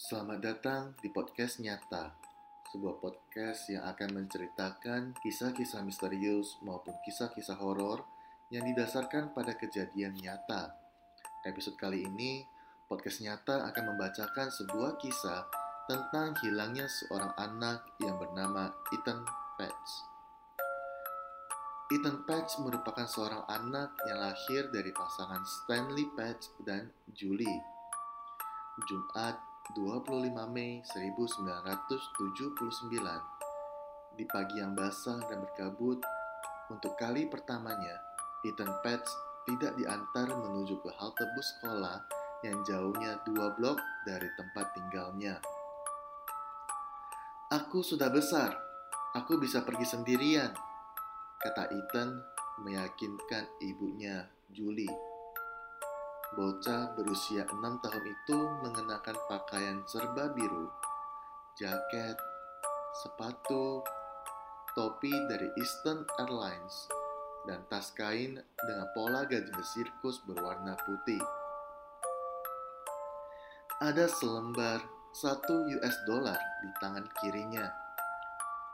Selamat datang di podcast Nyata, sebuah podcast yang akan menceritakan kisah-kisah misterius maupun kisah-kisah horor yang didasarkan pada kejadian nyata. Episode kali ini, podcast Nyata akan membacakan sebuah kisah tentang hilangnya seorang anak yang bernama Ethan Page. Ethan Page merupakan seorang anak yang lahir dari pasangan Stanley Page dan Julie. Jumat 25 Mei 1979 di pagi yang basah dan berkabut untuk kali pertamanya Ethan Page tidak diantar menuju ke halte bus sekolah yang jauhnya dua blok dari tempat tinggalnya. Aku sudah besar, aku bisa pergi sendirian, kata Ethan meyakinkan ibunya Julie. Bocah berusia enam tahun itu mengenakan pakaian serba biru, jaket, sepatu, topi dari Eastern Airlines, dan tas kain dengan pola gajah sirkus berwarna putih. Ada selembar satu US dollar di tangan kirinya.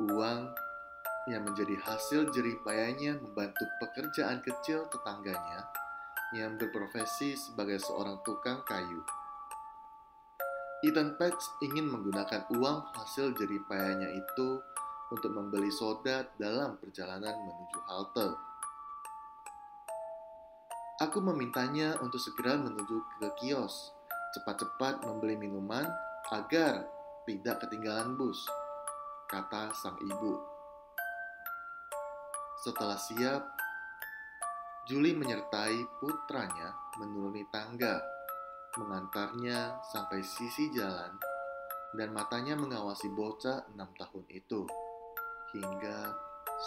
Uang yang menjadi hasil jeripayanya membantu pekerjaan kecil tetangganya yang berprofesi sebagai seorang tukang kayu. Ethan Page ingin menggunakan uang hasil jeripayanya itu untuk membeli soda dalam perjalanan menuju halte. Aku memintanya untuk segera menuju ke kios, cepat-cepat membeli minuman agar tidak ketinggalan bus, kata sang ibu. Setelah siap, Julie menyertai putranya menuruni tangga, mengantarnya sampai sisi jalan, dan matanya mengawasi bocah enam tahun itu, hingga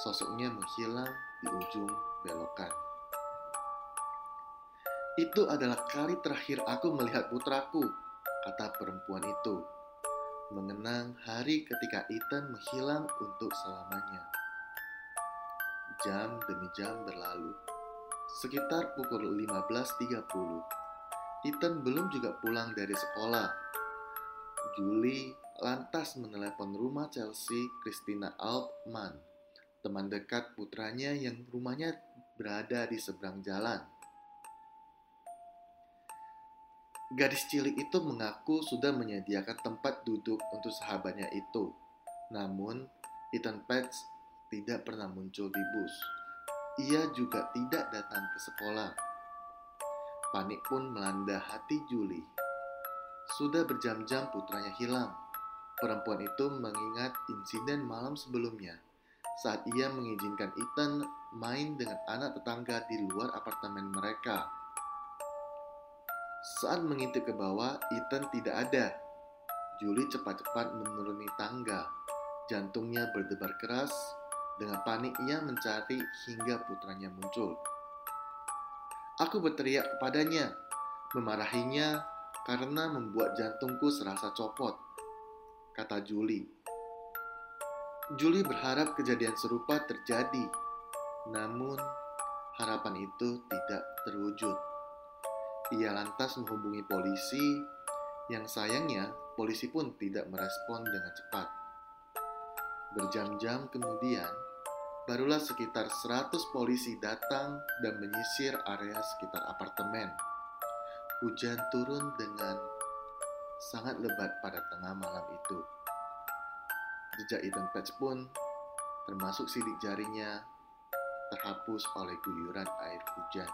sosoknya menghilang di ujung belokan. Itu adalah kali terakhir aku melihat putraku, kata perempuan itu, mengenang hari ketika Ethan menghilang untuk selamanya. Jam demi jam berlalu. Sekitar pukul 15.30, Ethan belum juga pulang dari sekolah. Julie lantas menelepon rumah Chelsea Christina Altman, teman dekat putranya yang rumahnya berada di seberang jalan. Gadis cilik itu mengaku sudah menyediakan tempat duduk untuk sahabatnya itu. Namun, Ethan Page tidak pernah muncul di bus. Ia juga tidak datang ke sekolah. Panik pun melanda hati Julie. Sudah berjam-jam putranya hilang. Perempuan itu mengingat insiden malam sebelumnya saat ia mengizinkan Ethan main dengan anak tetangga di luar apartemen mereka. Saat mengintip ke bawah, Ethan tidak ada. Julie cepat-cepat menuruni tangga. Jantungnya berdebar keras. Dengan panik ia mencari hingga putranya muncul. Aku berteriak kepadanya, memarahinya karena membuat jantungku serasa copot, kata Julie. Julie berharap kejadian serupa terjadi, namun harapan itu tidak terwujud. Ia lantas menghubungi polisi, yang sayangnya polisi pun tidak merespon dengan cepat. Berjam-jam kemudian, barulah sekitar 100 polisi datang dan menyisir area sekitar apartemen. Hujan turun dengan sangat lebat pada tengah malam itu. Jejak Ethan Page pun, termasuk sidik jarinya, terhapus oleh guyuran air hujan.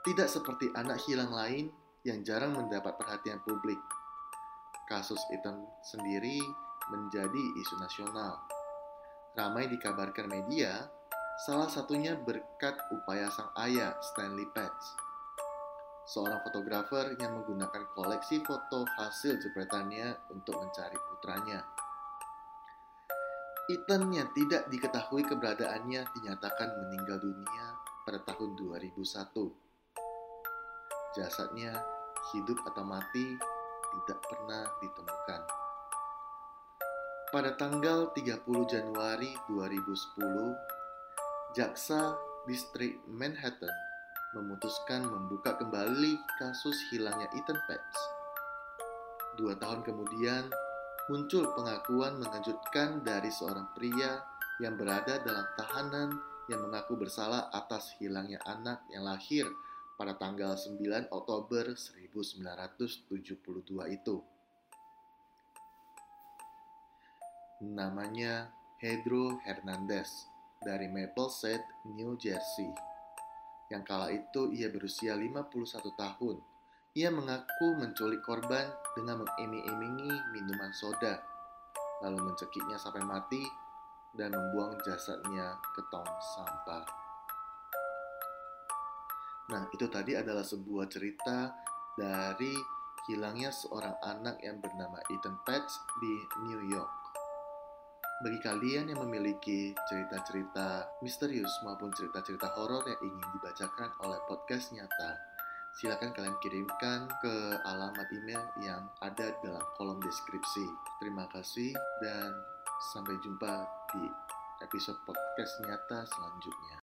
Tidak seperti anak hilang lain yang jarang mendapat perhatian publik. Kasus Ethan sendiri menjadi isu nasional. Ramai dikabarkan media, salah satunya berkat upaya sang ayah Stanley Page. Seorang fotografer yang menggunakan koleksi foto hasil jepretannya untuk mencari putranya. Ethan yang tidak diketahui keberadaannya dinyatakan meninggal dunia pada tahun 2001. Jasadnya hidup atau mati tidak pernah ditemukan. Pada tanggal 30 Januari 2010, Jaksa Distrik Manhattan memutuskan membuka kembali kasus hilangnya Ethan Page. Dua tahun kemudian, muncul pengakuan mengejutkan dari seorang pria yang berada dalam tahanan yang mengaku bersalah atas hilangnya anak yang lahir pada tanggal 9 Oktober 1972 itu. Namanya Hedro Hernandez dari Mapleseed, New Jersey. Yang kala itu ia berusia 51 tahun. Ia mengaku menculik korban dengan mengiming-imingi minuman soda, lalu mencekiknya sampai mati dan membuang jasadnya ke tong sampah. Nah, itu tadi adalah sebuah cerita dari hilangnya seorang anak yang bernama Ethan Page di New York. Bagi kalian yang memiliki cerita-cerita misterius maupun cerita-cerita horor yang ingin dibacakan oleh podcast nyata, silakan kalian kirimkan ke alamat email yang ada dalam kolom deskripsi. Terima kasih dan Sampai jumpa di episode podcast nyata selanjutnya.